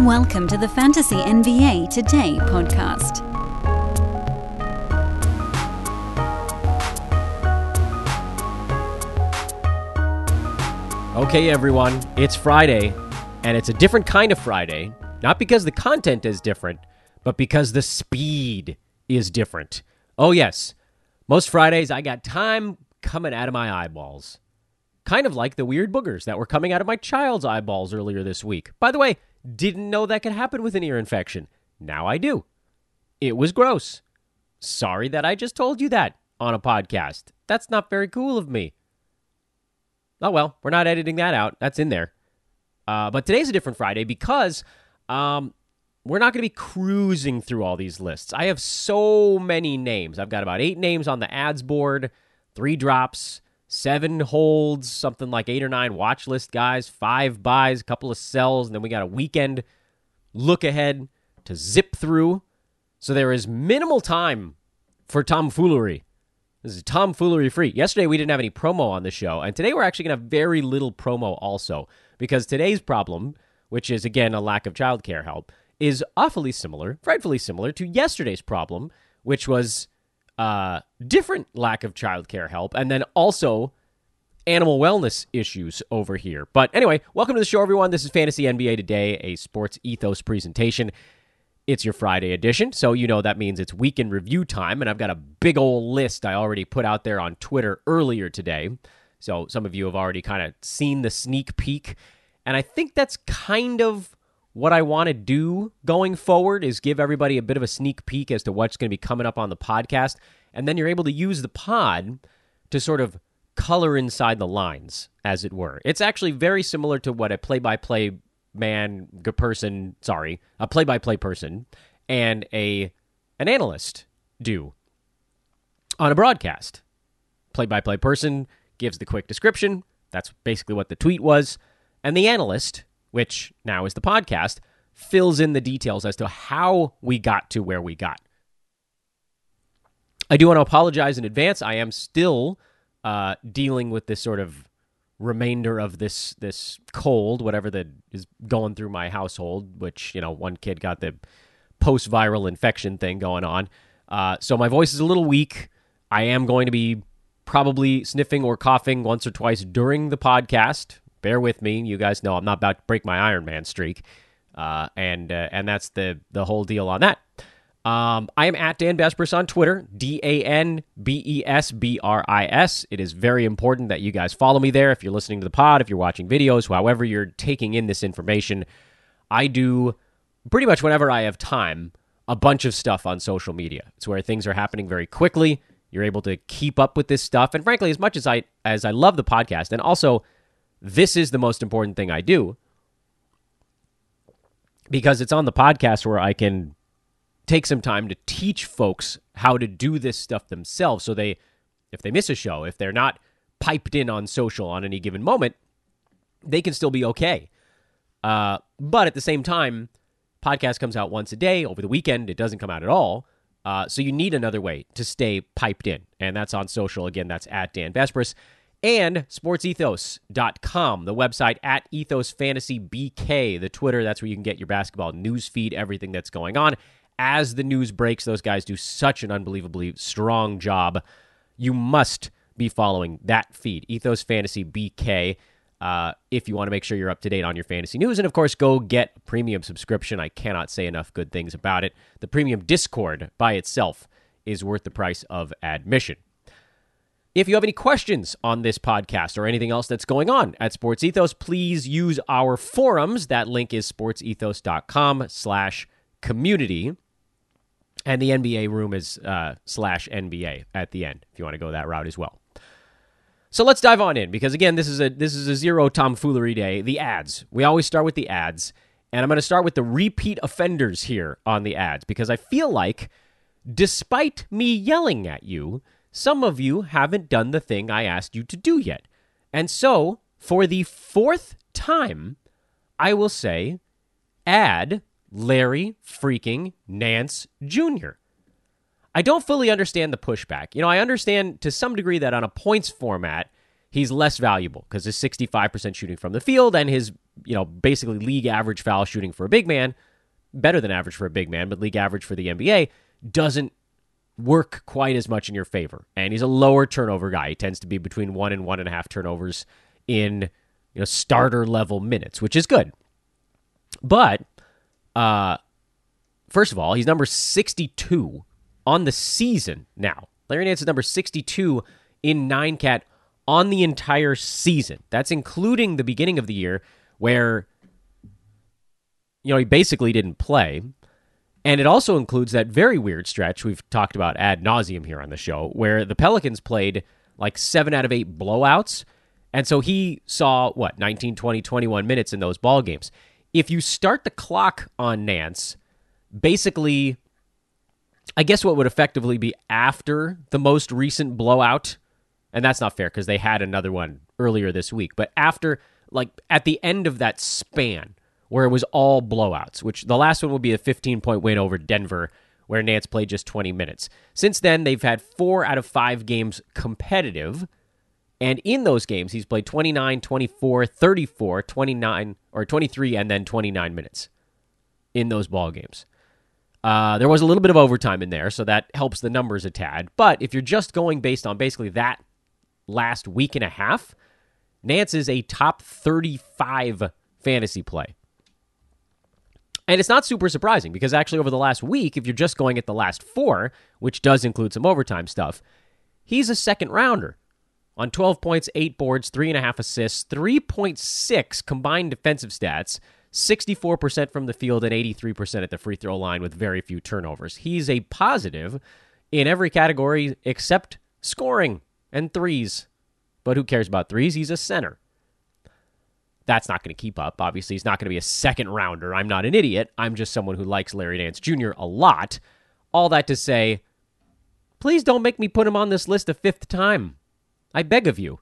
Welcome to the Fantasy NBA Today podcast. Okay, everyone, it's Friday, and it's a different kind of Friday. Not because the content is different, but because the speed is different. Oh, yes, most Fridays I got time coming out of my eyeballs. Kind of like the weird boogers that were coming out of my child's eyeballs earlier this week. By the way, didn't know that could happen with an ear infection. Now I do. It was gross. Sorry that I just told you that on a podcast. That's not very cool of me. Oh well, we're not editing that out. That's in there. Uh, but today's a different Friday because um, we're not going to be cruising through all these lists. I have so many names. I've got about eight names on the ads board, three drops, seven holds, something like eight or nine watch list guys, five buys, a couple of sells, and then we got a weekend look ahead to zip through. So there is minimal time for tomfoolery. This is tomfoolery free. Yesterday we didn't have any promo on the show, and today we're actually going to have very little promo also because today's problem, which is again a lack of childcare help, is awfully similar, frightfully similar to yesterday's problem, which was uh, different lack of childcare help, and then also animal wellness issues over here. But anyway, welcome to the show, everyone. This is Fantasy NBA Today, a sports ethos presentation. It's your Friday edition, so you know that means it's weekend review time, and I've got a big old list I already put out there on Twitter earlier today. So some of you have already kind of seen the sneak peek, and I think that's kind of what I want to do going forward is give everybody a bit of a sneak peek as to what's going to be coming up on the podcast, and then you're able to use the pod to sort of color inside the lines, as it were. It's actually very similar to what a play-by-play man person, sorry, a play-by-play person and a an analyst do on a broadcast. Play-by-play person gives the quick description. That's basically what the tweet was. And the analyst, which now is the podcast, fills in the details as to how we got to where we got. I do want to apologize in advance. I am still uh, dealing with this sort of remainder of this this cold, whatever that is going through my household. Which you know, one kid got the post viral infection thing going on, uh, so my voice is a little weak. I am going to be probably sniffing or coughing once or twice during the podcast. Bear with me. You guys know I'm not about to break my Iron Man streak, uh, and uh, and that's the the whole deal on that. Um, I am at Dan Besbris on Twitter, D A N B E S B R I S. It is very important that you guys follow me there. If you're listening to the pod, if you're watching videos, however you're taking in this information, I do pretty much whenever I have time a bunch of stuff on social media. It's where things are happening very quickly. You're able to keep up with this stuff, and frankly, as much as I as I love the podcast, and also this is the most important thing I do because it's on the podcast where I can take some time to teach folks how to do this stuff themselves. So they if they miss a show if they're not piped in on social on any given moment they can still be okay. Uh, but at the same time podcast comes out once a day over the weekend. It doesn't come out at all. Uh, so you need another way to stay piped in. And that's on social. Again that's at dan Besbris and sportsethos.com the website at ethos fantasy bk the twitter that's where you can get your basketball news feed everything that's going on as the news breaks. Those guys do such an unbelievably strong job. You must be following that feed, Ethos Fantasy BK, uh, if you want to make sure you're up to date on your fantasy news. And of course, go get a premium subscription. I cannot say enough good things about it. The premium Discord by itself is worth the price of admission. If you have any questions on this podcast or anything else that's going on at Sports Ethos, please use our forums. That link is sportsethos.com slash community. And the NBA room is uh, slash NBA at the end if you want to go that route as well. So let's dive on in because again, this is a this is a zero tomfoolery day. The ads. We always start with the ads, and I'm going to start with the repeat offenders here on the ads because I feel like, despite me yelling at you, some of you haven't done the thing I asked you to do yet. And so, for the fourth time, I will say, add Larry freaking Nance Jr. I don't fully understand the pushback. You know, I understand to some degree that on a points format, he's less valuable because his 65% shooting from the field and his you know, basically league average foul shooting for a big man, better than average for a big man, but league average for the NBA, doesn't work quite as much in your favor. And he's a lower turnover guy. He tends to be between one and one and a half turnovers in you know starter level minutes, which is good. But uh, first of all, he's number 62 on the season now. Larry Nance is number 62 in nine cat on the entire season. That's including the beginning of the year where you know he basically didn't play. And it also includes that very weird stretch we've talked about ad nauseum here on the show, where the Pelicans played like seven out of eight blowouts. And so he saw, what, 19, 20, 21 minutes in those ball games. If you start the clock on Nance, basically, I guess what would effectively be after the most recent blowout, and that's not fair because they had another one earlier this week, but after, like, at the end of that span, where it was all blowouts, which the last one will be a 15 point win over Denver, where Nance played just 20 minutes. Since then, they've had four out of five games competitive. And in those games, he's played 29, 24, 34, 29, or 23, and then 29 minutes in those ball games. Uh, there was a little bit of overtime in there, so that helps the numbers a tad. But if you're just going based on basically that last week and a half, Nance is a top 35 fantasy play. And it's not super surprising because actually, over the last week, if you're just going at the last four, which does include some overtime stuff, he's a second rounder on 12 points, 8 boards, 3.5 assists, 3.6 combined defensive stats, 64% from the field, and 83% at the free throw line with very few turnovers. He's a positive in every category except scoring and threes. But who cares about threes? He's a center. That's not going to keep up. Obviously, he's not going to be a second rounder. I'm not an idiot. I'm just someone who likes Larry Nance Jr. a lot. All that to say, please don't make me put him on this list a fifth time. I beg of you.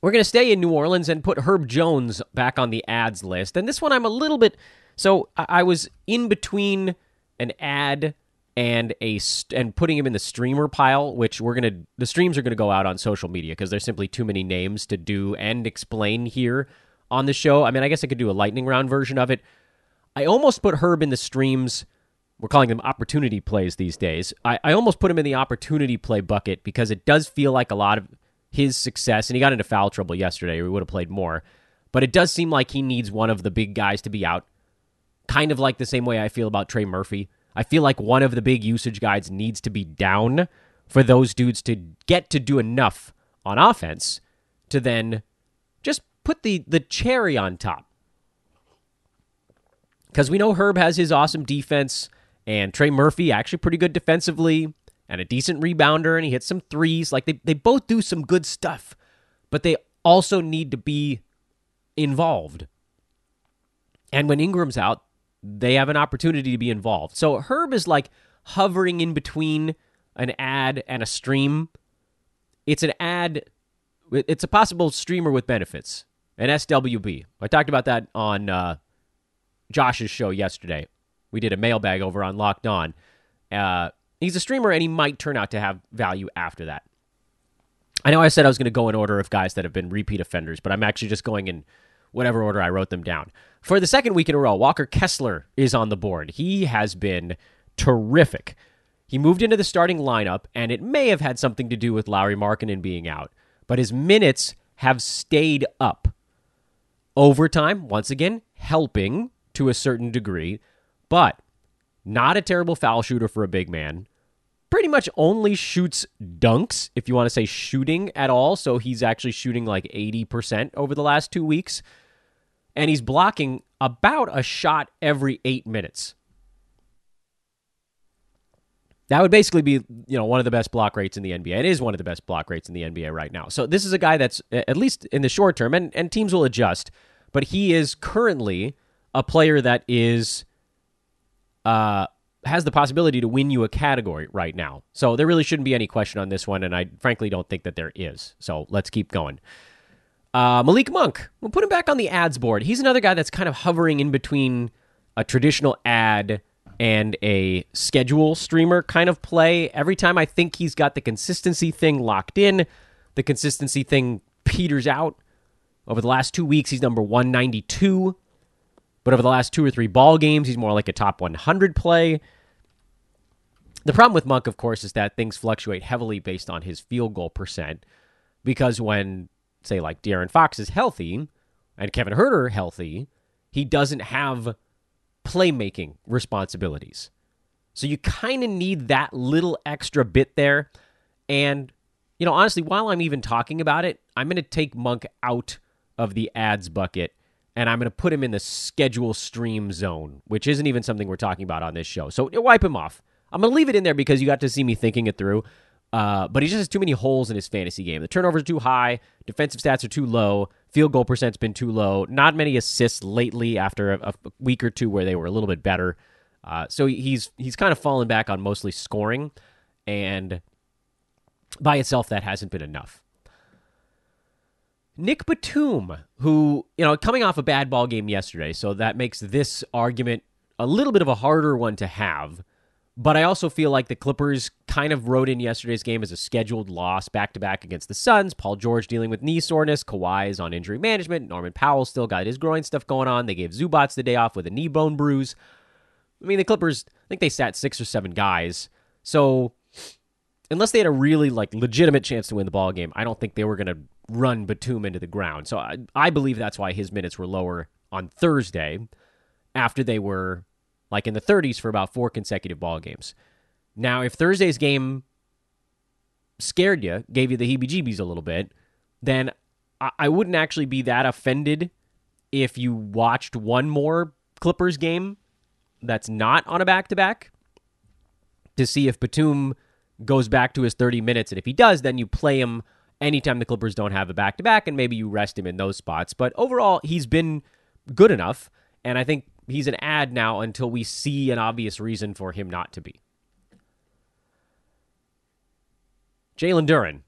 We're going to stay in New Orleans and put Herb Jones back on the ads list. And this one I'm a little bit. So I was in between an ad and a st- and putting him in the streamer pile, which we're gonna the streams are gonna go out on social media because there's simply too many names to do and explain here on the show. I mean, I guess I could do a lightning round version of it. I almost put Herb in the streams. We're calling them opportunity plays these days. I, I almost put him in the opportunity play bucket because it does feel like a lot of his success, and he got into foul trouble yesterday. We would have played more, but it does seem like he needs one of the big guys to be out. Kind of like the same way I feel about Trey Murphy I feel like one of the big usage guides needs to be down for those dudes to get to do enough on offense to then just put the the cherry on top. Because we know Herb has his awesome defense, and Trey Murphy actually pretty good defensively and a decent rebounder, and he hits some threes. Like they, they both do some good stuff, but they also need to be involved. And when Ingram's out, they have an opportunity to be involved. So Herb is like hovering in between an ad and a stream. It's an ad, it's a possible streamer with benefits, an SWB. I talked about that on uh, Josh's show yesterday. We did a mailbag over on Locked On. Uh, he's a streamer and he might turn out to have value after that. I know I said I was going to go in order of guys that have been repeat offenders, but I'm actually just going in whatever order I wrote them down. For the second week in a row, Walker Kessler is on the board. He has been terrific. He moved into the starting lineup, and it may have had something to do with Lauri Markkanen being out, but his minutes have stayed up. Overtime, once again, helping to a certain degree, but not a terrible foul shooter for a big man. Pretty much only shoots dunks, if you want to say shooting at all. So he's actually shooting like 80% over the last two weeks and he's blocking about a shot every eight minutes. That would basically be, you know, one of the best block rates in the NBA. It is one of the best block rates in the NBA right now. So this is a guy that's at least in the short term, and, and teams will adjust, but he is currently a player that is uh has the possibility to win you a category right now. So there really shouldn't be any question on this one, and I frankly don't think that there is. So let's keep going. Uh, Malik Monk, we'll put him back on the ads board. He's another guy that's kind of hovering in between a traditional ad and a schedule streamer kind of play. Every time I think he's got the consistency thing locked in, the consistency thing peters out. Over the last two weeks, he's number 192. But over the last two or three ball games, he's more like a top 100 play. The problem with Monk, of course, is that things fluctuate heavily based on his field goal percent. Because when, say, like De'Aaron Fox is healthy and Kevin Huerter healthy, he doesn't have playmaking responsibilities. So you kind of need that little extra bit there. And, you know, honestly, while I'm even talking about it, I'm going to take Monk out of the ads bucket and I'm going to put him in the schedule stream zone, which isn't even something we're talking about on this show. So wipe him off. I'm going to leave it in there because you got to see me thinking it through. Uh, but he just has too many holes in his fantasy game. The turnovers are too high, defensive stats are too low, field goal percent's been too low. Not many assists lately after a, a week or two where they were a little bit better. Uh, so he's he's kind of fallen back on mostly scoring, and by itself that hasn't been enough. Nick Batum, who, you know, coming off a bad ball game yesterday, so that makes this argument a little bit of a harder one to have. But I also feel like the Clippers kind of wrote in yesterday's game as a scheduled loss back to back against the Suns. Paul George dealing with knee soreness. Kawhi is on injury management. Norman Powell still got his groin stuff going on. They gave Zubac the day off with a knee bone bruise. I mean, the Clippers, I think they sat six or seven guys. So unless they had a really like legitimate chance to win the ball game, I don't think they were going to run Batum into the ground. So I, I believe that's why his minutes were lower on Thursday after they were like in the 30s for about four consecutive ball games. Now, if Thursday's game scared you, gave you the heebie jeebies a little bit, then I, I wouldn't actually be that offended if you watched one more Clippers game that's not on a back to back to see if Batum goes back to his 30 minutes. And if he does, then you play him anytime the Clippers don't have a back to back, and maybe you rest him in those spots. But overall, he's been good enough, and I think he's an ad now until we see an obvious reason for him not to be. Jalen Duren.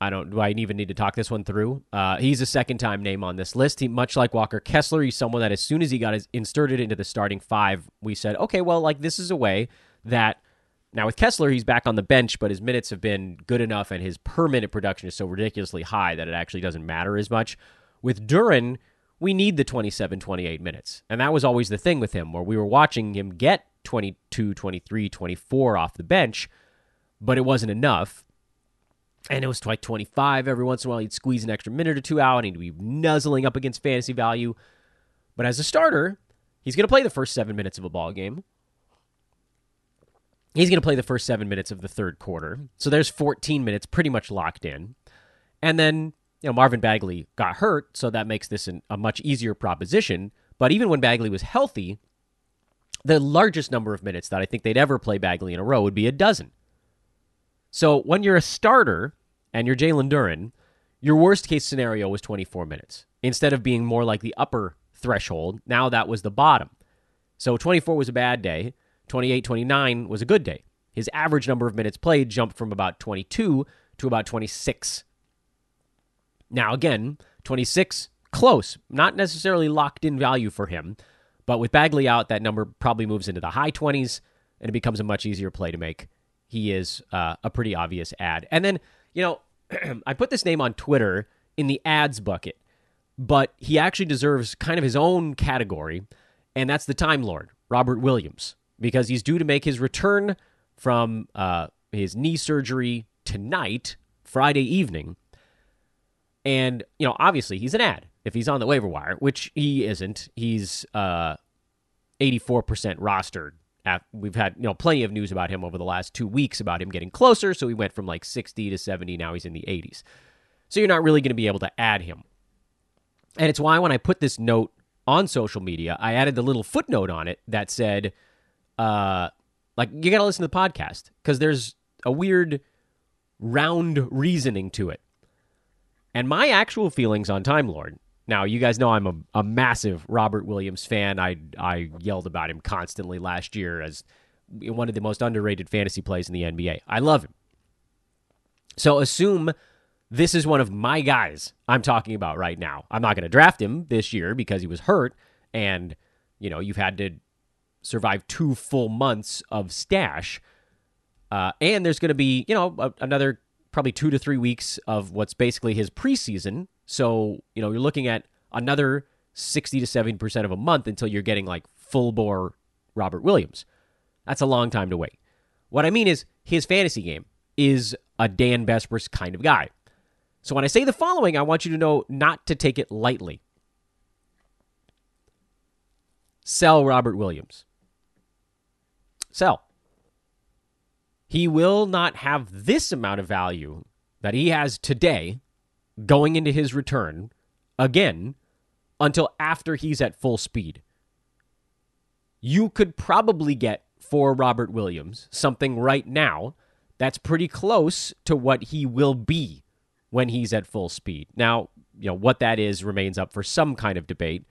I don't. Do I even need to talk this one through? Uh, he's a second-time name on this list. He, much like Walker Kessler, he's someone that as soon as he got his, inserted into the starting five, we said, okay, well, like this is a way that now with Kessler, he's back on the bench, but his minutes have been good enough, and his per minute production is so ridiculously high that it actually doesn't matter as much. With Duren, we need the 27, 28 minutes. And that was always the thing with him, where we were watching him get 22, 23, 24 off the bench, but it wasn't enough. And it was like 25 every once in a while. He'd squeeze an extra minute or two out, and he'd be nuzzling up against fantasy value. But as a starter, he's going to play the first seven minutes of a ball game. He's going to play the first seven minutes of the third quarter. So there's 14 minutes pretty much locked in. And then, you know, Marvin Bagley got hurt, so that makes this an, a much easier proposition. But even when Bagley was healthy, the largest number of minutes that I think they'd ever play Bagley in a row would be a dozen. So when you're a starter and you're Jalen Duren, your worst case scenario was 24 minutes. Instead of being more like the upper threshold, now that was the bottom. So 24 was a bad day. 28 29 was a good day. His average number of minutes played jumped from about 22 to about 26. Now, again, 26, close, not necessarily locked in value for him, but with Bagley out, that number probably moves into the high 20s and it becomes a much easier play to make. He is uh, a pretty obvious ad. And then, you know, I put this name on Twitter in the ads bucket, but he actually deserves kind of his own category, and that's the Time Lord, Robert Williams because he's due to make his return from uh, his knee surgery tonight, Friday evening. And, you know, obviously he's an ad if he's on the waiver wire, which he isn't. He's uh, 84% rostered. We've had, you know, plenty of news about him over the last two weeks about him getting closer. So he went from like 60 to 70. Now he's in the 80s. So you're not really going to be able to add him. And it's why when I put this note on social media, I added the little footnote on it that said, uh, like you got to listen to the podcast because there's a weird round reasoning to it. And my actual feelings on Time Lord. Now, you guys know I'm a, a massive Robert Williams fan. I I yelled about him constantly last year as one of the most underrated fantasy plays in the NBA. I love him. So assume this is one of my guys I'm talking about right now. I'm not going to draft him this year because he was hurt and you know, you've had to survive two full months of stash. Uh, and there's going to be, you know, a, another probably two to three weeks of what's basically his preseason So, you know, you're looking at another 60 to 70% of a month until you're getting like full bore Robert Williams. That's a long time to wait. What I mean is, his fantasy game is a Dan Besbris kind of guy. So when I say the following, I want you to know not to take it lightly. Sell Robert Williams. Sell. He will not have this amount of value that he has today going into his return again until after he's at full speed. You could probably get for Robert Williams something right now that's pretty close to what he will be when he's at full speed. Now, you know, what that is remains up for some kind of debate.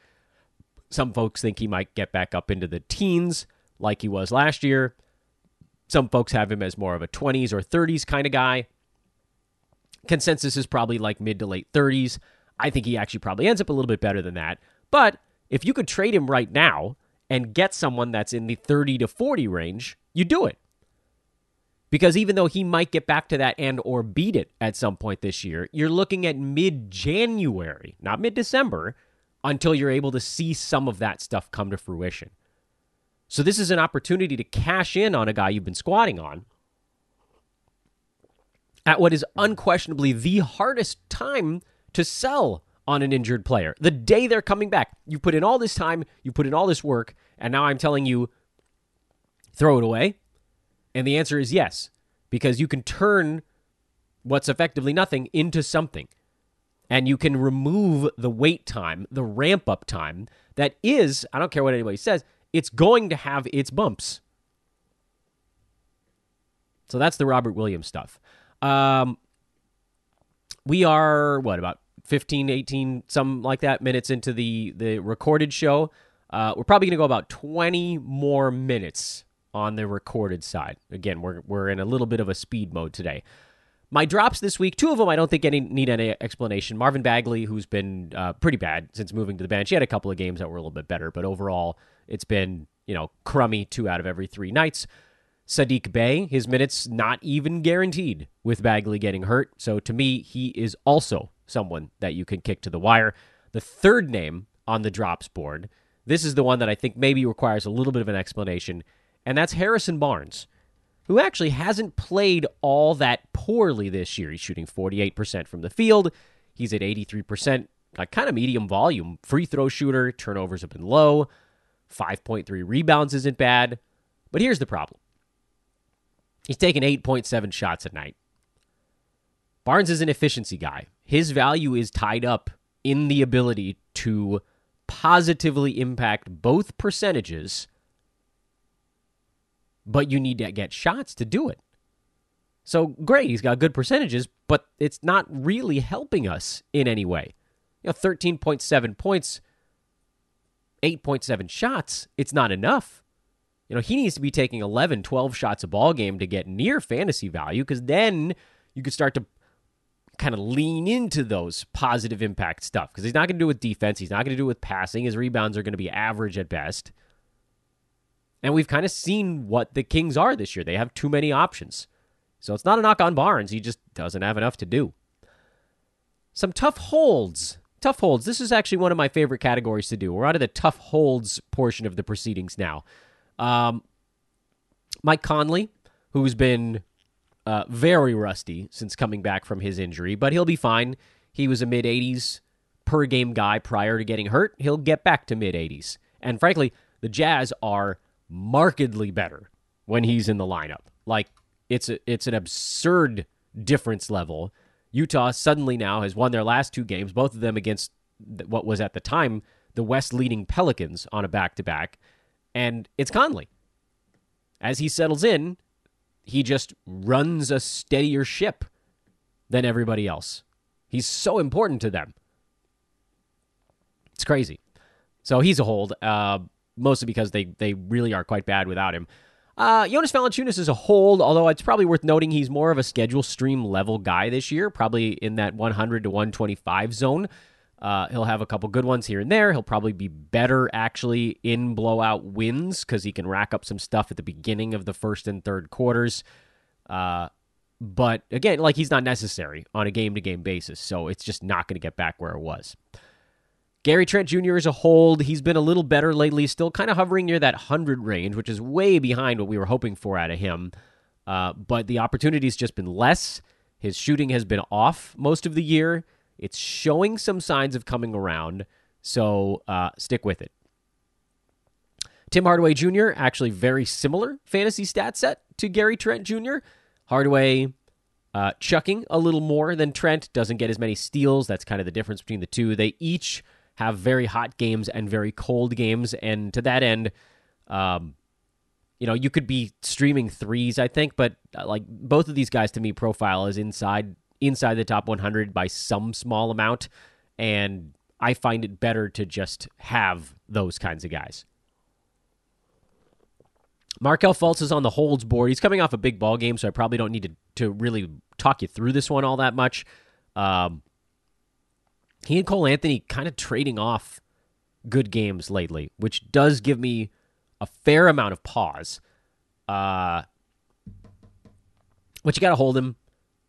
Some folks think he might get back up into the teens like he was last year. Some folks have him as more of a 20s or 30s kind of guy. Consensus is probably like mid to late 30s. I think he actually probably ends up a little bit better than that. But if you could trade him right now and get someone that's in the 30 to 40 range, you do it. Because even though he might get back to that and or beat it at some point this year, you're looking at mid-January, not mid-December, until you're able to see some of that stuff come to fruition. So this is an opportunity to cash in on a guy you've been squatting on at what is unquestionably the hardest time to sell on an injured player. The day they're coming back, you put in all this time, you put in all this work, and now I'm telling you, throw it away. And the answer is yes, because you can turn what's effectively nothing into something. And you can remove the wait time, the ramp up time that is, I don't care what anybody says, it's going to have its bumps. So that's the Robert Williams stuff. Um, we are, what, about 15, 18, some like that minutes into the, the recorded show. Uh, we're probably going to go about 20 more minutes on the recorded side. Again, we're, we're in a little bit of a speed mode today. My drops this week, two of them I don't think any need any explanation. Marvin Bagley, who's been uh, pretty bad since moving to the bench. He had a couple of games that were a little bit better, but overall, it's been, you know, crummy two out of every three nights. Saddiq Bey, his minutes not even guaranteed with Bagley getting hurt. So to me, he is also someone that you can kick to the wire. The third name on the drops board, this is the one that I think maybe requires a little bit of an explanation, and that's Harrison Barnes, who actually hasn't played all that poorly this year. He's shooting 48% from the field, he's at 83%, a kind of medium volume free throw shooter. Turnovers have been low, 5.3 rebounds isn't bad. But here's the problem he's taking 8.7 shots a night. Barnes is an efficiency guy. His value is tied up in the ability to positively impact both percentages, but you need to get shots to do it. So great, he's got good percentages, but it's not really helping us in any way. You know, 13.7 points, 8.7 shots, it's not enough. You know, he needs to be taking 11, 12 shots a ball game to get near fantasy value because then you could start to kind of lean into those positive impact stuff because he's not going to do it with defense. He's not going to do it with passing. His rebounds are going to be average at best. And we've kind of seen what the Kings are this year. They have too many options. So it's not a knock on Barnes. He just doesn't have enough to do. Some tough holds. Tough holds. This is actually one of my favorite categories to do. We're out of the tough holds portion of the proceedings now. Um, Mike Conley, who's been uh, very rusty since coming back from his injury, but he'll be fine. He was a mid 80s per game guy prior to getting hurt. He'll get back to mid 80s. And frankly, the Jazz are markedly better when he's in the lineup. Like it's a, it's an absurd difference level. Utah suddenly now has won their last two games, both of them against what was at the time the West leading Pelicans on a back to back, and it's Conley. As he settles in, he just runs a steadier ship than everybody else. He's so important to them. It's crazy. So he's a hold, uh, mostly because they, they really are quite bad without him. Uh, Jonas Valanciunas is a hold, although it's probably worth noting he's more of a schedule stream level guy this year, probably in that 100 to 125 zone. Uh, he'll have a couple good ones here and there. He'll probably be better actually in blowout wins because he can rack up some stuff at the beginning of the first and third quarters. Uh, but again, like he's not necessary on a game to game basis, so it's just not going to get back where it was. Gary Trent Jr. is a hold. He's been a little better lately, still kind of hovering near that 100 range, which is way behind what we were hoping for out of him. Uh, but the opportunity's just been less. His shooting has been off most of the year. It's showing some signs of coming around, so uh, stick with it. Tim Hardaway Jr., actually very similar fantasy stat set to Gary Trent Jr. Hardaway uh, chucking a little more than Trent, doesn't get as many steals. That's kind of the difference between the two. They each have very hot games and very cold games. And to that end, um, you know, you could be streaming threes, I think, but uh, like both of these guys to me profile is inside inside the top 100 by some small amount, and I find it better to just have those kinds of guys. Markelle Fultz is on the holds board. He's coming off a big ball game, so I probably don't need to, to really talk you through this one all that much. Um, he and Cole Anthony kind of trading off good games lately, which does give me a fair amount of pause. Uh, but you got to hold him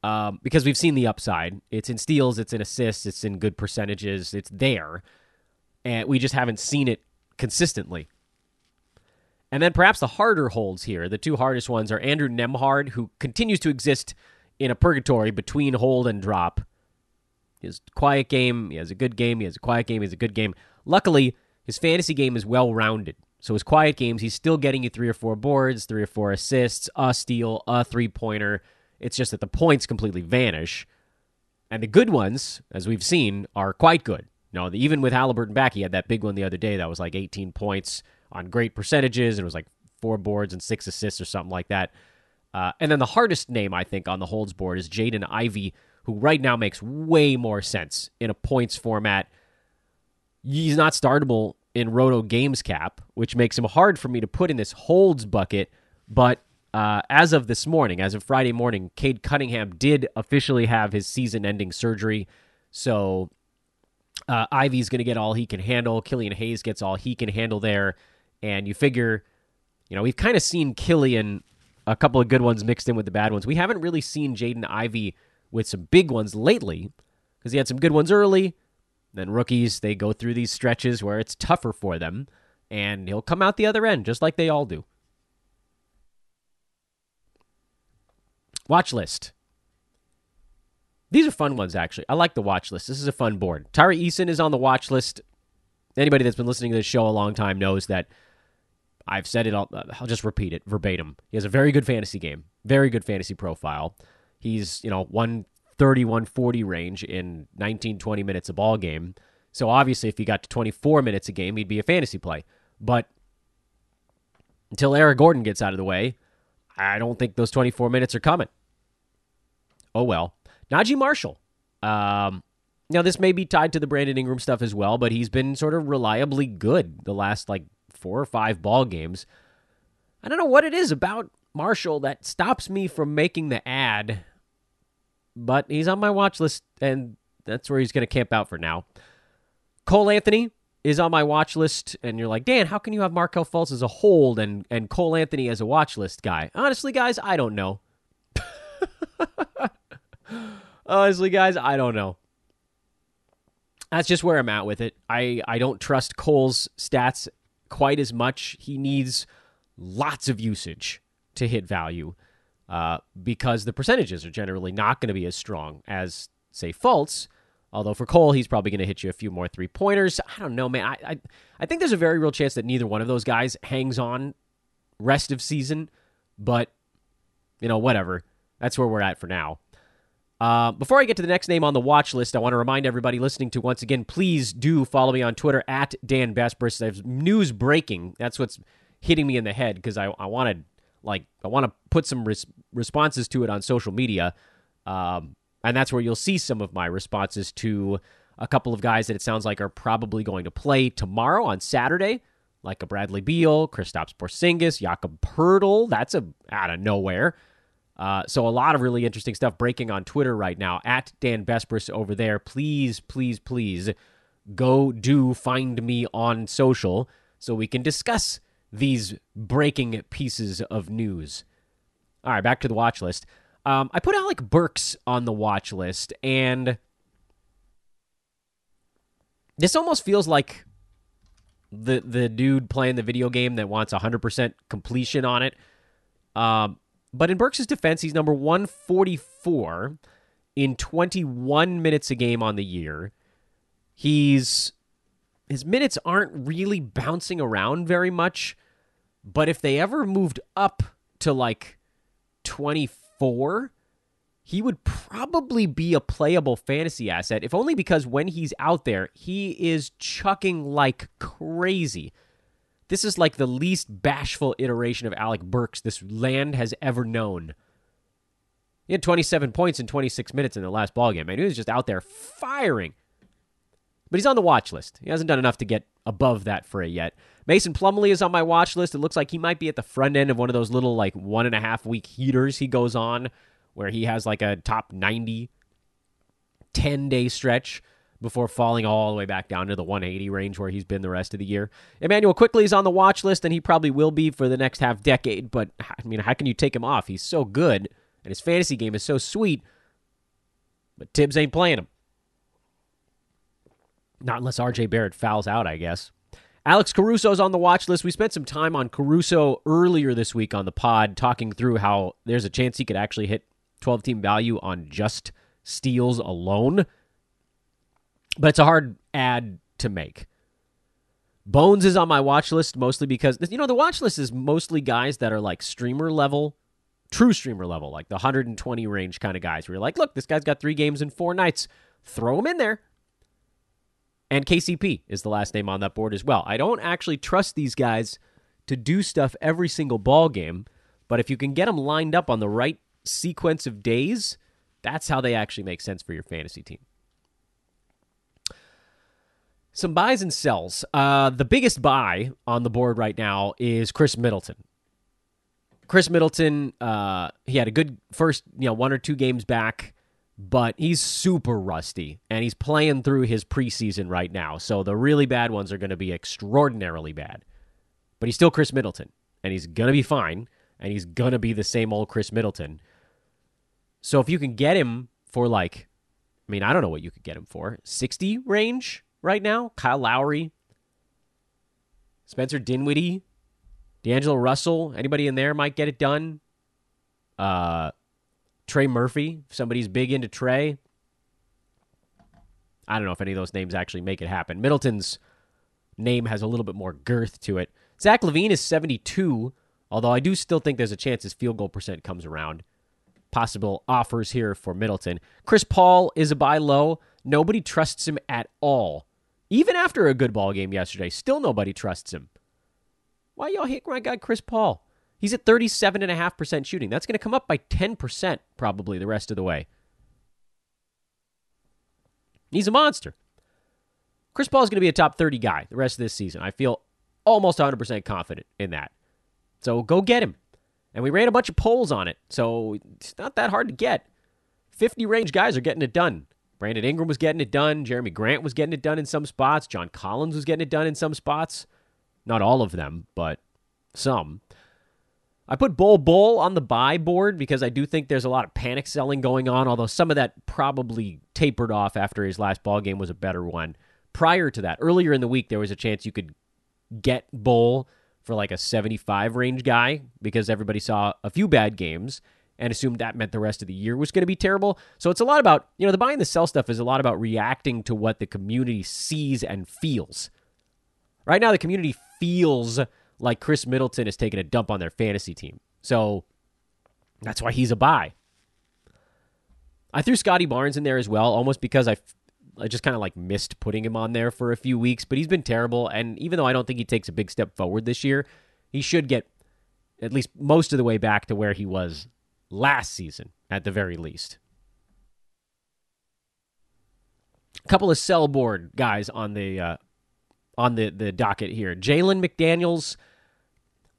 um, because we've seen the upside. It's in steals, it's in assists, it's in good percentages, it's there, and we just haven't seen it consistently. And then perhaps the harder holds here. The two hardest ones are Andrew Nembhard, who continues to exist in a purgatory between hold and drop. His quiet game, he has a good game, he has a quiet game, he has a good game. Luckily, his fantasy game is well rounded. So his quiet games, he's still getting you three or four boards, three or four assists, a steal, a three pointer. It's just that the points completely vanish. And the good ones, as we've seen, are quite good. Know, even with Halliburton back, he had that big one the other day that was like 18 points on great percentages, and it was like four boards and six assists or something like that. Uh, and then the hardest name, I think, on the holds board is Jaden Ivey, who right now makes way more sense in a points format. He's not startable in Roto Games Cap, which makes him hard for me to put in this holds bucket. But uh, as of this morning, as of Friday morning, Cade Cunningham did officially have his season ending surgery. So uh, Ivey's going to get all he can handle. Killian Hayes gets all he can handle there. And you figure, you know, we've kind of seen Killian, a couple of good ones mixed in with the bad ones. We haven't really seen Jaden Ivey with some big ones lately because he had some good ones early. Then rookies, they go through these stretches where it's tougher for them, and he'll come out the other end just like they all do. Watch list. These are fun ones, actually. I like the watch list. This is a fun board. Tari Eason is on the watch list. Anybody that's been listening to this show a long time knows that I've said it. I'll, I'll just repeat it verbatim. He has a very good fantasy game, very good fantasy profile. He's you know 130, 140 range in 19, 20 minutes a ball game. So obviously, if he got to 24 minutes a game, he'd be a fantasy play. But until Eric Gordon gets out of the way, I don't think those 24 minutes are coming. Oh well. Naji Marshall. Um, now this may be tied to the Brandon Ingram stuff as well, but he's been sort of reliably good the last like four or five ball games. I don't know what it is about Marshall that stops me from making the ad, but he's on my watch list, and that's where he's going to camp out for now. Cole Anthony is on my watch list, and you're like, Dan, how can you have Markelle Fultz as a hold and and Cole Anthony as a watch list guy? Honestly, guys, I don't know. Honestly, guys, I don't know. That's just where I'm at with it. I, I don't trust Cole's stats quite as much. He needs lots of usage to hit value uh, because the percentages are generally not going to be as strong as, say, Fultz. Although for Cole, he's probably going to hit you a few more three pointers. I don't know, man. I, I I think there's a very real chance that neither one of those guys hangs on rest of season. But you know, whatever. That's where we're at for now. Uh, before I get to the next name on the watch list, I want to remind everybody listening to once again, please do follow me on Twitter at Dan Besbris. There's news breaking. That's what's hitting me in the head because I, I want to like I want to put some res- responses to it on social media, um, and that's where you'll see some of my responses to a couple of guys that it sounds like are probably going to play tomorrow on Saturday, like a Bradley Beal, Kristaps Porzingis, Jakob Poeltl. That's a out of nowhere. Uh, so a lot of really interesting stuff breaking on Twitter right now at Dan Besbris over there. Please, please, please go do find me on social so we can discuss these breaking pieces of news. All right, back to the watch list. Um, I put Alec Burks on the watch list, and this almost feels like the the dude playing the video game that wants 100% completion on it. Um, but in Burks' defense, he's number 144 in 21 minutes a game on the year. He's his minutes aren't really bouncing around very much, but if they ever moved up to like 24, he would probably be a playable fantasy asset, if only because when he's out there, he is chucking like crazy. This is like the least bashful iteration of Alec Burks this land has ever known. He had 27 points in 26 minutes in the last ball game. and he was just out there firing. But he's on the watch list. He hasn't done enough to get above that fray yet. Mason Plumlee is on my watch list. It looks like he might be at the front end of one of those little like one and a half week heaters he goes on where he has like a top 90 10 day stretch before falling all the way back down to the 180 range where he's been the rest of the year. Immanuel Quickley is on the watch list, and he probably will be for the next half decade. But I mean, how can you take him off? He's so good, and his fantasy game is so sweet. But Thibs ain't playing him. Not unless RJ Barrett fouls out, I guess. Alex Caruso's on the watch list. We spent some time on Caruso earlier this week on the pod, talking through how there's a chance he could actually hit 12 team value on just steals alone. But it's a hard ad to make. Bones is on my watch list mostly because, you know, the watch list is mostly guys that are like streamer level, true streamer level, like the 120 range kind of guys where you're like, look, this guy's got three games in four nights. Throw him in there. And KCP is the last name on that board as well. I don't actually trust these guys to do stuff every single ball game, but if you can get them lined up on the right sequence of days, that's how they actually make sense for your fantasy team. Some buys and sells. Uh, the biggest buy on the board right now is Khris Middleton. Khris Middleton, uh, he had a good first, you know, one or two games back, but he's super rusty and he's playing through his preseason right now. So the really bad ones are going to be extraordinarily bad. But he's still Khris Middleton and he's going to be fine and he's going to be the same old Khris Middleton. So if you can get him for like, I mean, I don't know what you could get him for, 60 range right now, Kyle Lowry, Spencer Dinwiddie, D'Angelo Russell, anybody in there might get it done. Uh, Trey Murphy, somebody's big into Trey. I don't know if any of those names actually make it happen. Middleton's name has a little bit more girth to it. Zach LaVine is 72, although I do still think there's a chance his field goal percent comes around possible offers here for Middleton. Chris Paul is a buy low. Nobody trusts him at all. Even after a good ball game yesterday, still nobody trusts him. Why y'all hate my guy Chris Paul? He's at 37.5% shooting. That's going to come up by 10% probably the rest of the way. He's a monster. Chris Paul is going to be a top 30 guy the rest of this season. I feel almost 100% confident in that. So go get him. And we ran a bunch of polls on it, so it's not that hard to get. 50 range guys are getting it done. Brandon Ingram was getting it done. Jerami Grant was getting it done in some spots. John Collins was getting it done in some spots. Not all of them, but some. I put Bol Bol on the buy board because I do think there's a lot of panic selling going on, although some of that probably tapered off after his last ball game was a better one. Prior to that, earlier in the week, there was a chance you could get Bol for like a 75 range guy because everybody saw a few bad games and assumed that meant the rest of the year was going to be terrible. So it's a lot about, you know, the buy and the sell stuff is a lot about reacting to what the community sees and feels. Right now, the community feels like Khris Middleton is taking a dump on their fantasy team. So that's why he's a buy. I threw Scottie Barnes in there as well, almost because I I just kind of like missed putting him on there for a few weeks, but he's been terrible. And even though I don't think he takes a big step forward this year, he should get at least most of the way back to where he was last season, at the very least. A couple of sell board guys on the uh, on the the docket here. Jalen McDaniels.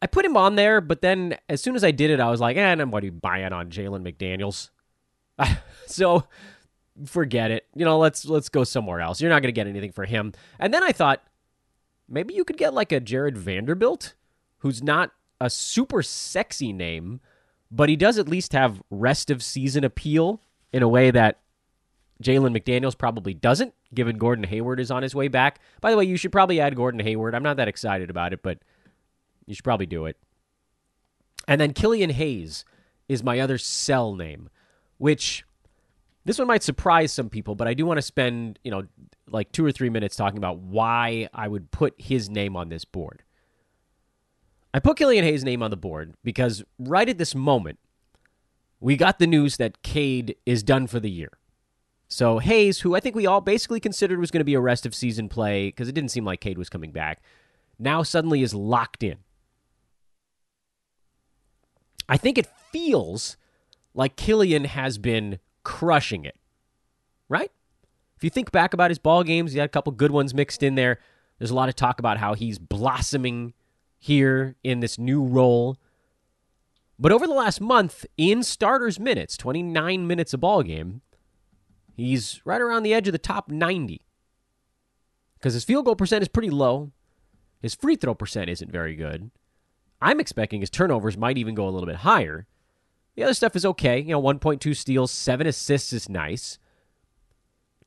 I put him on there, but then as soon as I did it, I was like, "Eh, I'm going to buy it on Jalen McDaniels." so forget it. You know, let's let's go somewhere else. You're not going to get anything for him. And then I thought maybe you could get like a Jarred Vanderbilt, who's not a super sexy name, but he does at least have rest of season appeal in a way that Jalen McDaniels probably doesn't, given Gordon Hayward is on his way back. By the way, you should probably add Gordon Hayward. I'm not that excited about it, but you should probably do it. And then Killian Hayes is my other sell name, which this one might surprise some people, but I do want to spend, you know, like two or three minutes talking about why I would put his name on this board. I put Killian Hayes' name on the board because right at this moment, we got the news that Cade is done for the year. So Hayes, who I think we all basically considered was going to be a rest of season play because it didn't seem like Cade was coming back, now suddenly is locked in. I think it feels like Killian has been crushing it, right? If you think back about his ball games, he had a couple good ones mixed in there. There's a lot of talk about how he's blossoming here in this new role. But over the last month, in starters minutes, 29 minutes a ball game, he's right around the edge of the top 90. Because his field goal percent is pretty low. His free throw percent isn't very good. I'm expecting his turnovers might even go a little bit higher. The other stuff is okay. You know, 1.2 steals, 7 assists is nice.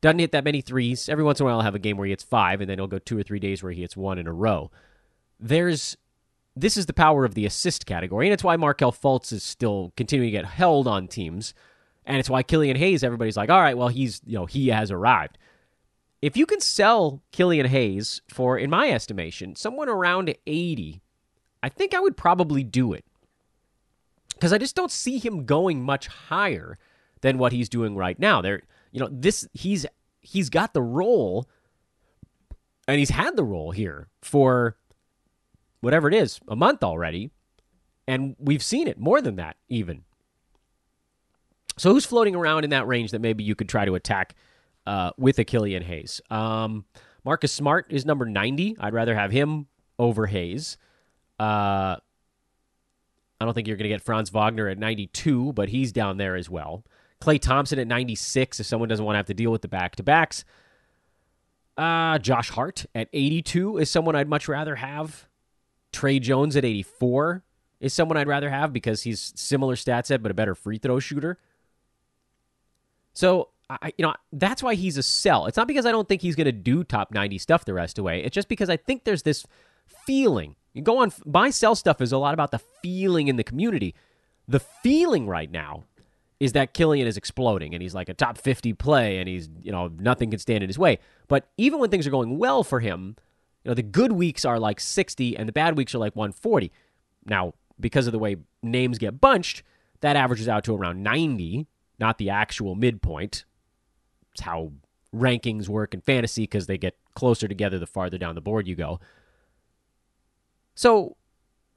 Doesn't hit that many threes. Every once in a while, I'll have a game where he hits five, and then he'll go two or three days where he hits one in a row. There's this is the power of the assist category, and it's why Markelle Fultz is still continuing to get held on teams, and it's why Killian Hayes. Everybody's like, all right, well, he's you know he has arrived. If you can sell Killian Hayes for, in my estimation, someone around eighty, I think I would probably do it because I just don't see him going much higher than what he's doing right now. There, you know, this he's he's got the role, and he's had the role here for whatever it is, a month already, and we've seen it more than that even. So who's floating around in that range that maybe you could try to attack uh, with a Hayes? Um, Marcus Smart is number ninety. I'd rather have him over Hayes. Uh, I don't think you're going to get Franz Wagner at 92, but he's down there as well. Klay Thompson at 96 if someone doesn't want to have to deal with the back to backs. Uh, Josh Hart at 82 is someone I'd much rather have. Tre Jones at 84 is someone I'd rather have because he's similar stat set but a better free throw shooter. So, I, you know, that's why he's a sell. It's not because I don't think he's going to do top 90 stuff the rest of the way. It's just because I think there's this feeling you go on buy sell stuff is a lot about the feeling in the community. The feeling right now is that Killian is exploding and he's like a top 50 play and he's, you know, nothing can stand in his way. But even when things are going well for him, you know, the good weeks are like 60 and the bad weeks are like 140. Now, because of the way names get bunched, that averages out to around 90, not the actual midpoint. It's how rankings work in fantasy because they get closer together the farther down the board you go. So,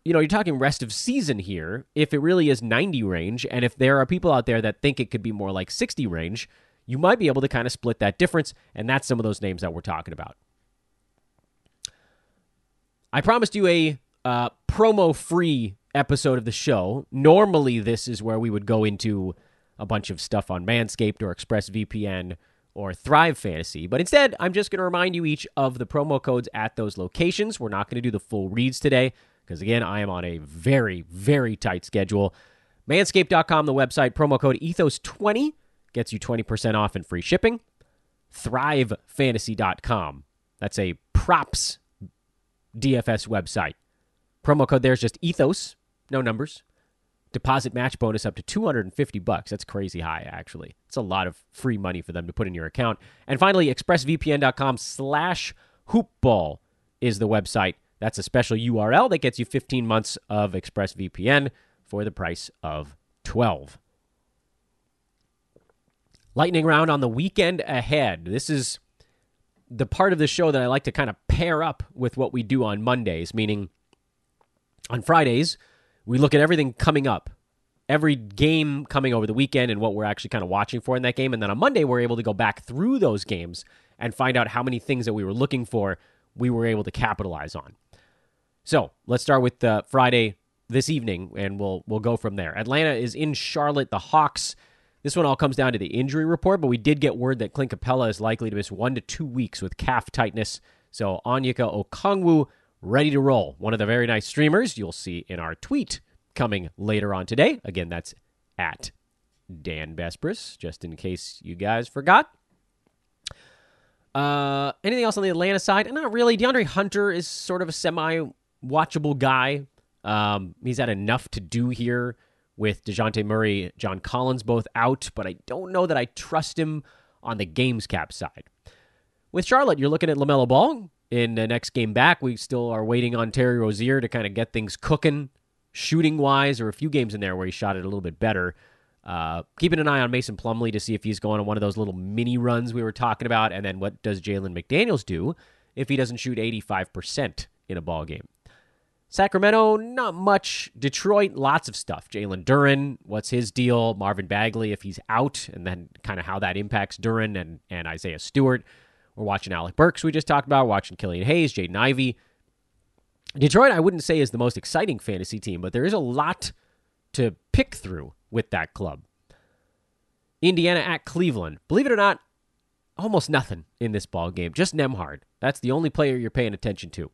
you know, you're talking rest of season here. If it really is 90 range, and if there are people out there that think it could be more like 60 range, you might be able to kind of split that difference. And that's some of those names that we're talking about. I promised you a uh, promo free episode of the show. Normally, this is where we would go into a bunch of stuff on Manscaped or ExpressVPN or Thrive Fantasy. But instead, I'm just going to remind you each of the promo codes at those locations. We're not going to do the full reads today because, again, I am on a very, very tight schedule. Manscaped.com, the website, promo code ethos20 gets you 20% off and free shipping. ThriveFantasy.com. That's a props DFS website. Promo code there is just ethos, no numbers deposit match bonus up to 250 bucks. That's crazy high, actually. It's a lot of free money for them to put in your account. And finally, expressvpn.com slash hoopball is the website. That's a special URL that gets you 15 months of ExpressVPN for the price of 12. Lightning round on the weekend ahead. This is the part of the show that I like to kind of pair up with what we do on Mondays, meaning on Fridays, we look at everything coming up, every game coming over the weekend and what we're actually kind of watching for in that game. And then on Monday, we're able to go back through those games and find out how many things that we were looking for we were able to capitalize on. So let's start with uh, Friday this evening, and we'll we'll go from there. Atlanta is in Charlotte. The Hawks. This one all comes down to the injury report, but we did get word that Clint Capela is likely to miss one to two weeks with calf tightness. So Onyeka Okongwu ready to roll. One of the very nice streamers you'll see in our tweet coming later on today. Again, that's at Dan Besbris, just in case you guys forgot. Uh, anything else on the Atlanta side? Not really. DeAndre Hunter is sort of a semi watchable guy. Um, he's had enough to do here with DeJounte Murray, John Collins both out, but I don't know that I trust him on the games cap side. With Charlotte, you're looking at LaMelo Ball in the next game back. We still are waiting on Terry Rozier to kind of get things cooking shooting wise, or a few games in there where he shot it a little bit better. Uh, keeping an eye on Mason Plumlee to see if he's going on one of those little mini runs we were talking about, and then what does Jalen McDaniels do if he doesn't shoot 85% in a ball game? Sacramento, not much. Detroit, lots of stuff. Jalen Duren, what's his deal? Marvin Bagley, if he's out, and then kind of how that impacts Duren and, and Isaiah Stewart. We're watching Alec Burks, we just talked about, watching Killian Hayes, Jaden Ivey. Detroit, I wouldn't say is the most exciting fantasy team, but there is a lot to pick through with that club. Indiana at Cleveland. Believe it or not, almost nothing in this ball game. Just Nembhard. That's the only player you're paying attention to.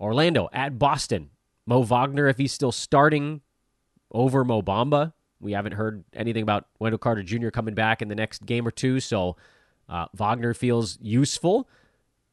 Orlando at Boston. Mo Wagner, if he's still starting over Mo Bamba. We haven't heard anything about Wendell Carter Jr. coming back in the next game or two, so uh, Wagner feels useful.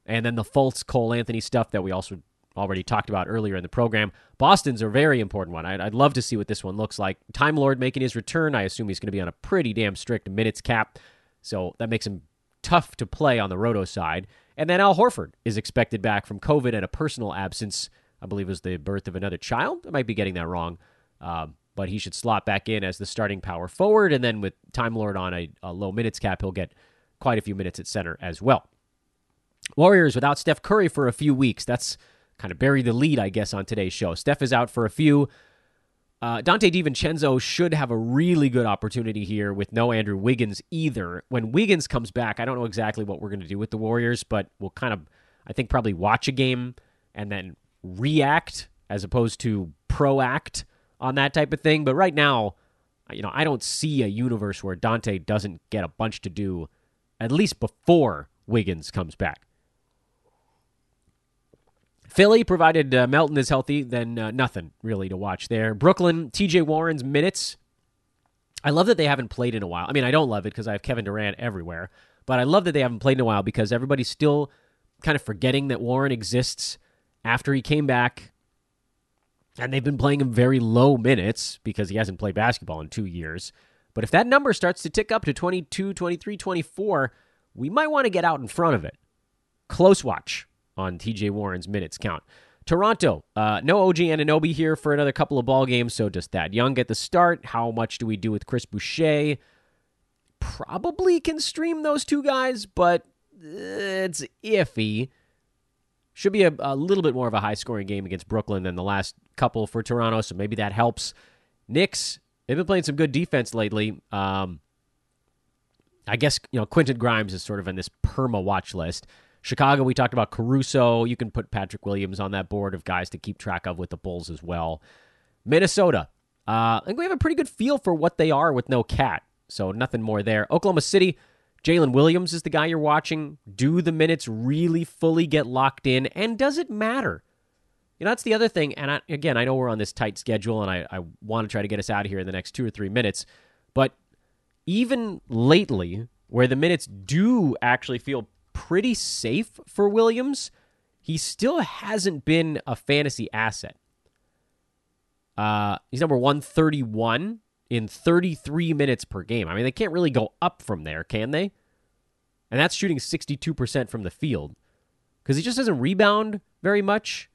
And then the Fultz Cole Anthony stuff that we also already talked about earlier in the program. Boston's a very important one. I'd, I'd love to see what this one looks like. Time Lord making his return. I assume he's going to be on a pretty damn strict minutes cap, so that makes him tough to play on the roto side. And then Al Horford is expected back from COVID and a personal absence. I believe it was the birth of another child. I might be getting that wrong. Um, but he should slot back in as the starting power forward. And then with Time Lord on a, a low minutes cap, he'll get quite a few minutes at center as well. Warriors without Steph Curry for a few weeks. That's kind of bury the lead, I guess, on today's show. Steph is out for a few. Uh, Donte DiVincenzo should have a really good opportunity here with no Andrew Wiggins either. When Wiggins comes back, I don't know exactly what we're going to do with the Warriors, but we'll kind of, I think, probably watch a game and then react as opposed to proact on that type of thing. But right now, you know, I don't see a universe where Donte doesn't get a bunch to do at least before Wiggins comes back. Philly, provided uh, Melton is healthy, then uh, nothing really to watch there. Brooklyn, TJ Warren's minutes. I love that they haven't played in a while. I mean, I don't love it because I have Kevin Durant everywhere, but I love that they haven't played in a while because everybody's still kind of forgetting that Warren exists after he came back. And they've been playing him very low minutes because he hasn't played basketball in two years. But if that number starts to tick up to 22, 23, 24, we might want to get out in front of it. Close watch on TJ Warren's minutes count. Toronto, uh, no OG Anunoby here for another couple of ball games. So does Thad Young get the start? How much do we do with Chris Boucher? Probably can stream those two guys, but it's iffy. Should be a, a little bit more of a high scoring game against Brooklyn than the last couple for Toronto, so maybe that helps. Knicks, they've been playing some good defense lately. Um, I guess you know Quentin Grimes is sort of in this perma watch list. Chicago, we talked about Caruso. You can put Patrick Williams on that board of guys to keep track of with the Bulls as well. Minnesota, uh, I think we have a pretty good feel for what they are with no KAT, so nothing more there. Oklahoma City, Jalen Williams is the guy you're watching. Do the minutes really fully get locked in, and does it matter? You know, that's the other thing. And I, again, I know we're on this tight schedule, and I, I want to try to get us out of here in the next two or three minutes. But even lately, where the minutes do actually feel pretty safe for Williams, he still hasn't been a fantasy asset. Uh, he's number 131 in 33 minutes per game. I mean, they can't really go up from there, can they? And that's shooting 62% from the field because he just doesn't rebound very much.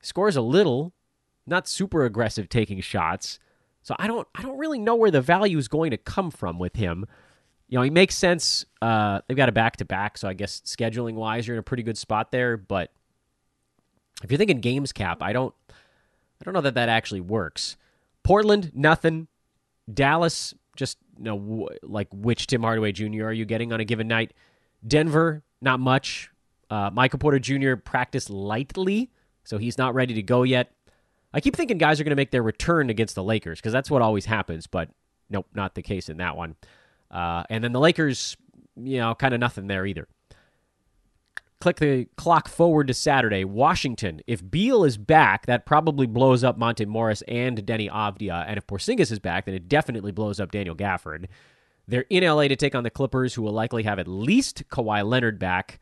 Scores a little, not super aggressive taking shots. So I don't I don't really know where the value is going to come from with him you know, he makes sense. Uh, they've got a back to back, so I guess scheduling wise, you're in a pretty good spot there. But if you're thinking games cap, I don't, I don't know that that actually works. Portland, nothing. Dallas, just you know, w- like which Tim Hardaway Jr. are you getting on a given night? Denver, not much. Uh, Michael Porter Jr. practiced lightly, so he's not ready to go yet. I keep thinking guys are going to make their return against the Lakers because that's what always happens, but nope, not the case in that one. Uh, and then the Lakers, you know, kind of nothing there either. click the clock forward to Saturday. Washington. If Beal is back, that probably blows up Monte Morris and Deni Avdija. And if Porzingis is back, then it definitely blows up Daniel Gafford. They're in LA to take on the Clippers, who will likely have at least Kawhi Leonard back.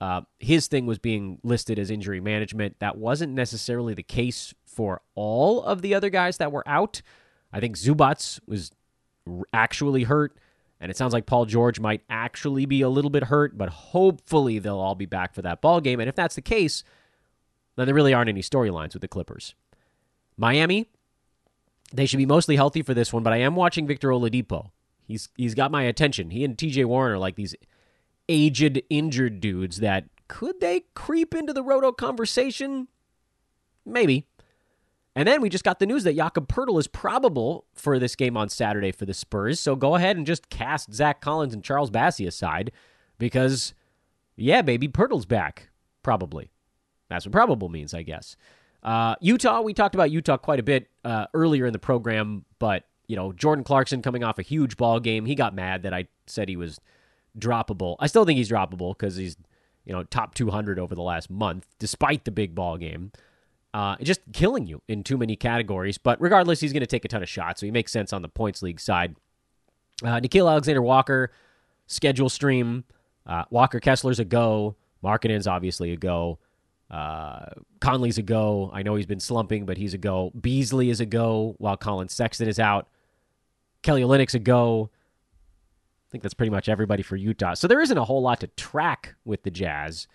Uh, his thing was being listed as injury management. That wasn't necessarily the case for all of the other guys that were out. I think Zubac was actually hurt. And it sounds like Paul George might actually be a little bit hurt, but hopefully they'll all be back for that ball game. And if that's the case, then there really aren't any storylines with the Clippers. Miami, they should be mostly healthy for this one, but I am watching Victor Oladipo. He's he's got my attention. He and TJ Warren are like these aged injured dudes that could they creep into the roto conversation? Maybe. And then we just got the news that Jakob Poeltl is probable for this game on Saturday for the Spurs. So go ahead and just cast Zach Collins and Charles Bassey aside because, yeah, baby, Poeltl's back. Probably. That's what probable means, I guess. Uh, Utah, we talked about Utah quite a bit uh, earlier in the program, but, you know, Jordan Clarkson coming off a huge ball game. He got mad that I said he was droppable. I still think he's droppable because he's, you know, top 200 over the last month, despite the big ball game uh, just killing you in too many categories. But regardless, he's going to take a ton of shots, so he makes sense on the points league side. Uh, Nickeil Alexander Walker, schedule stream. Uh, Walker Kessler's a go. Markkanen's obviously a go. Uh, Conley's a go. I know he's been slumping, but he's a go. Beasley is a go while Collin Sexton is out. Kelly Olynyk's a go. I think that's pretty much everybody for Utah. So there isn't a whole lot to track with the Jazz,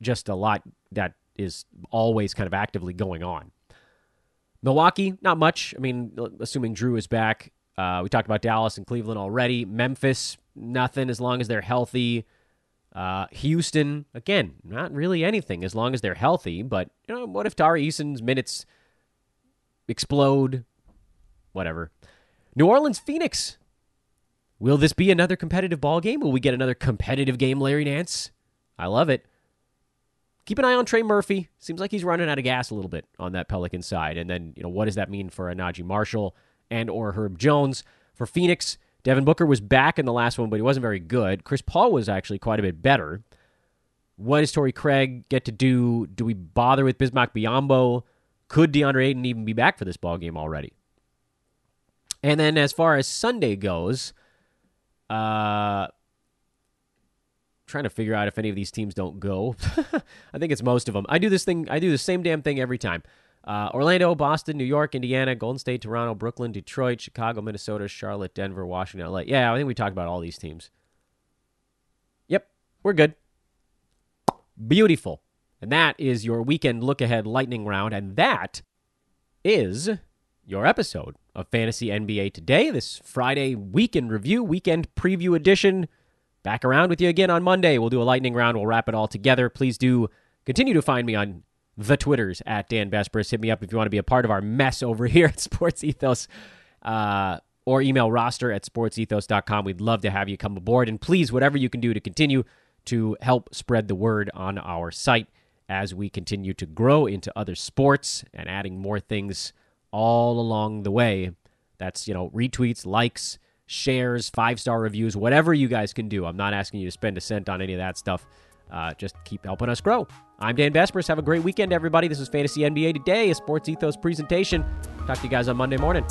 just a lot that is always kind of actively going on. Milwaukee, not much. I mean, assuming Jrue is back. Uh, we talked about Dallas and Cleveland already. Memphis, nothing as long as they're healthy. Uh, Houston, again, not really anything as long as they're healthy. But you know, what if Tari Eason's minutes explode? Whatever. New Orleans, Phoenix. Will this be another competitive ball game? Will we get another competitive game, Larry Nance? I love it keep an eye on Trey Murphy. Seems like he's running out of gas a little bit on that Pelican side. And then, you know, what does that mean for a Naji Marshall and or Herb Jones? For Phoenix, Devin Booker was back in the last one, but he wasn't very good. Chris Paul was actually quite a bit better. What does Torrey Craig get to do? Do we bother with Bismack Biyombo? Could DeAndre Ayton even be back for this ball game already? And then as far as Sunday goes, uh, trying to figure out if any of these teams don't go. I think it's most of them. I do this thing. I do the same damn thing every time. Uh, Orlando, Boston, New York, Indiana, Golden State, Toronto, Brooklyn, Detroit, Chicago, Minnesota, Charlotte, Denver, Washington, LA. Yeah, I think we talked about all these teams. Yep, we're good. Beautiful. And that is your weekend look ahead lightning round. And that is your episode of Fantasy NBA Today, this Friday weekend review, weekend preview edition back around with you again on Monday. We'll do a lightning round. We'll wrap it all together. Please do continue to find me on the Twitters at Dan Besbris. Hit me up if you want to be a part of our mess over here at Sports Ethos. Uh, or email roster at sportsethos.com. We'd love to have you come aboard. And please, whatever you can do to continue to help spread the word on our site as we continue to grow into other sports and adding more things all along the way. That's, you know, retweets, likes, shares, five star reviews, whatever you guys can do. I'm not asking you to spend a cent on any of that stuff. Uh, just keep helping us grow. I'm Dan Besbris. Have a great weekend, everybody. This is Fantasy NBA Today, a Sports Ethos presentation. Talk to you guys on Monday morning.